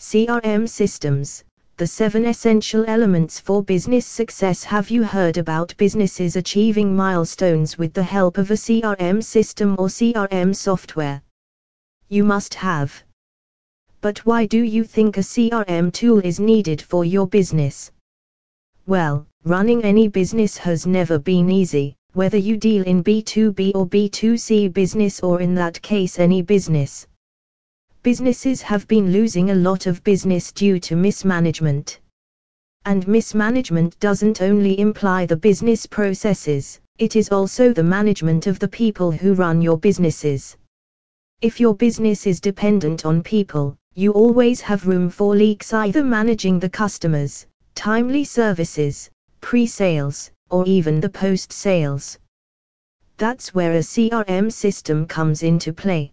CRM systems, the seven essential elements for business success. Have you heard about businesses achieving milestones with the help of a CRM system or CRM software? You must have. But why do you think a CRM tool is needed for your business? Well, running any business has never been easy, whether you deal in B2B or B2C business or in that case any business businesses have been losing a lot of business due to mismanagement. And mismanagement doesn't only imply the business processes, it is also the management of the people who run your businesses. If your business is dependent on people, you always have room for leaks either managing the customers, timely services, pre sales, or even the post sales. That's where a CRM system comes into play.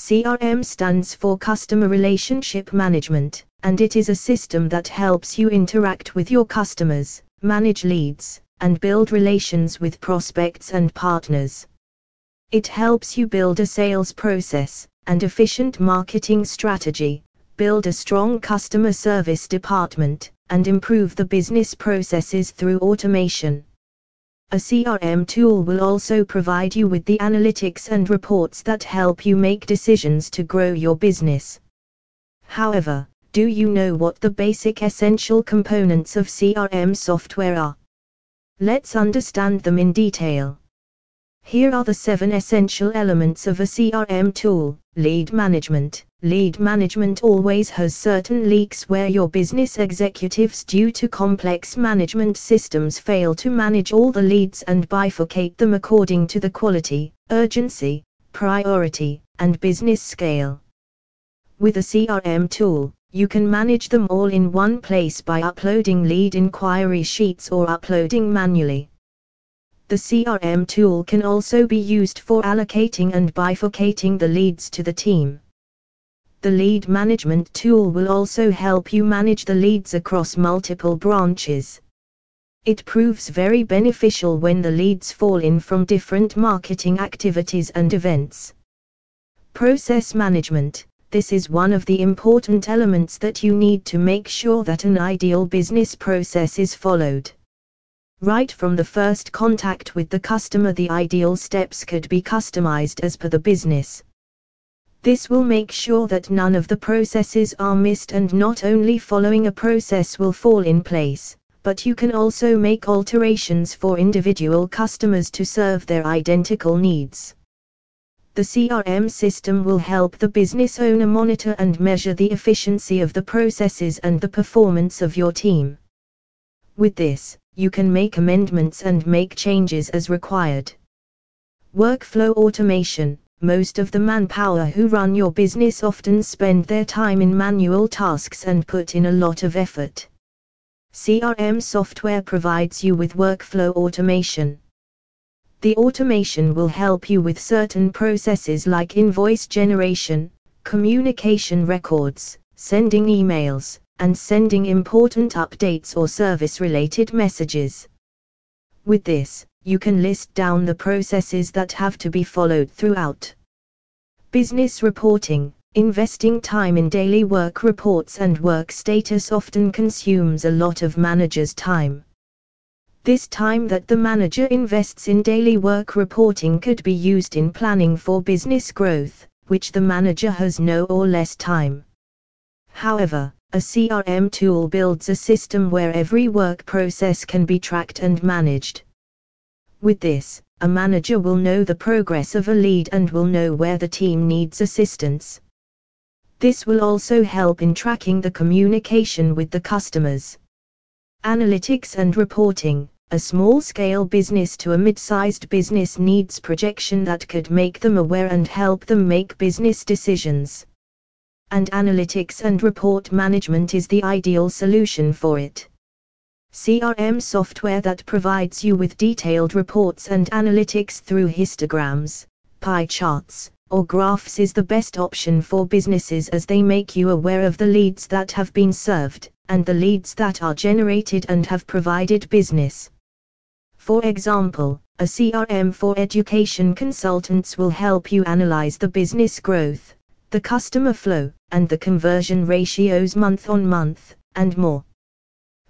CRM stands for Customer Relationship Management, and it is a system that helps you interact with your customers, manage leads, and build relations with prospects and partners. It helps you build a sales process and efficient marketing strategy, build a strong customer service department, and improve the business processes through automation. A CRM tool will also provide you with the analytics and reports that help you make decisions to grow your business. However, do you know what the basic essential components of CRM software are? Let's understand them in detail. Here are the seven essential elements of a CRM tool. Lead management. Lead management always has certain leaks where your business executives, due to complex management systems, fail to manage all the leads and bifurcate them according to the quality, urgency, priority, and business scale. With a CRM tool, you can manage them all in one place by uploading lead inquiry sheets or uploading manually. The CRM tool can also be used for allocating and bifurcating the leads to the team. The lead management tool will also help you manage the leads across multiple branches. It proves very beneficial when the leads fall in from different marketing activities and events. Process management This is one of the important elements that you need to make sure that an ideal business process is followed. Right from the first contact with the customer, the ideal steps could be customized as per the business. This will make sure that none of the processes are missed, and not only following a process will fall in place, but you can also make alterations for individual customers to serve their identical needs. The CRM system will help the business owner monitor and measure the efficiency of the processes and the performance of your team. With this, you can make amendments and make changes as required. Workflow automation Most of the manpower who run your business often spend their time in manual tasks and put in a lot of effort. CRM software provides you with workflow automation. The automation will help you with certain processes like invoice generation, communication records, sending emails, and sending important updates or service related messages. With this, you can list down the processes that have to be followed throughout. Business reporting, investing time in daily work reports and work status often consumes a lot of managers' time. This time that the manager invests in daily work reporting could be used in planning for business growth, which the manager has no or less time. However, a CRM tool builds a system where every work process can be tracked and managed. With this, a manager will know the progress of a lead and will know where the team needs assistance. This will also help in tracking the communication with the customers. Analytics and reporting A small scale business to a mid sized business needs projection that could make them aware and help them make business decisions and analytics and report management is the ideal solution for it. CRM software that provides you with detailed reports and analytics through histograms, pie charts, or graphs is the best option for businesses as they make you aware of the leads that have been served, and the leads that are generated and have provided business. For example, a CRM for education consultants will help you analyze the business growth, the customer flow, and the conversion ratios month on month, and more.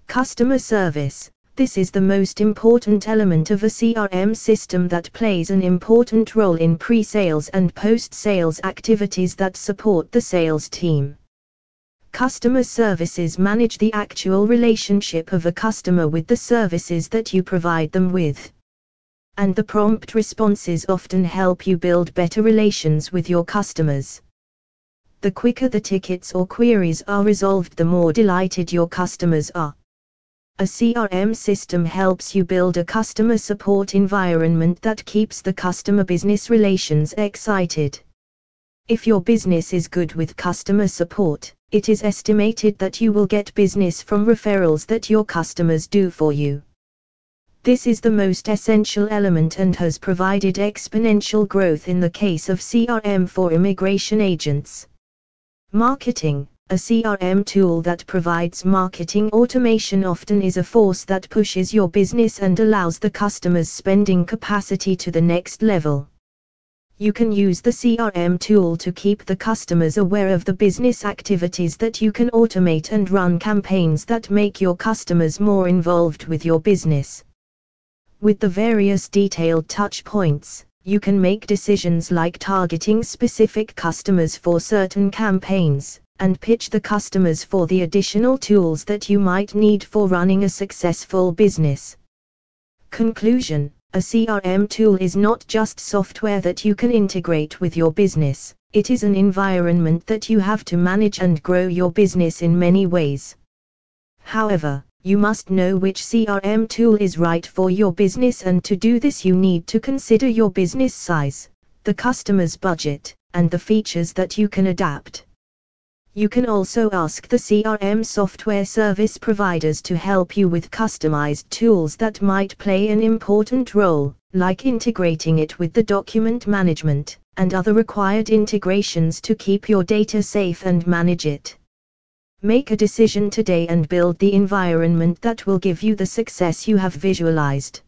Customer service. This is the most important element of a CRM system that plays an important role in pre sales and post sales activities that support the sales team. Customer services manage the actual relationship of a customer with the services that you provide them with. And the prompt responses often help you build better relations with your customers. The quicker the tickets or queries are resolved, the more delighted your customers are. A CRM system helps you build a customer support environment that keeps the customer business relations excited. If your business is good with customer support, it is estimated that you will get business from referrals that your customers do for you. This is the most essential element and has provided exponential growth in the case of CRM for immigration agents. Marketing A CRM tool that provides marketing automation often is a force that pushes your business and allows the customer's spending capacity to the next level you can use the CRM tool to keep the customers aware of the business activities that you can automate and run campaigns that make your customers more involved with your business. With the various detailed touch points, you can make decisions like targeting specific customers for certain campaigns, and pitch the customers for the additional tools that you might need for running a successful business. Conclusion a CRM tool is not just software that you can integrate with your business, it is an environment that you have to manage and grow your business in many ways. However, you must know which CRM tool is right for your business, and to do this, you need to consider your business size, the customer's budget, and the features that you can adapt. You can also ask the CRM software service providers to help you with customized tools that might play an important role, like integrating it with the document management and other required integrations to keep your data safe and manage it. Make a decision today and build the environment that will give you the success you have visualized.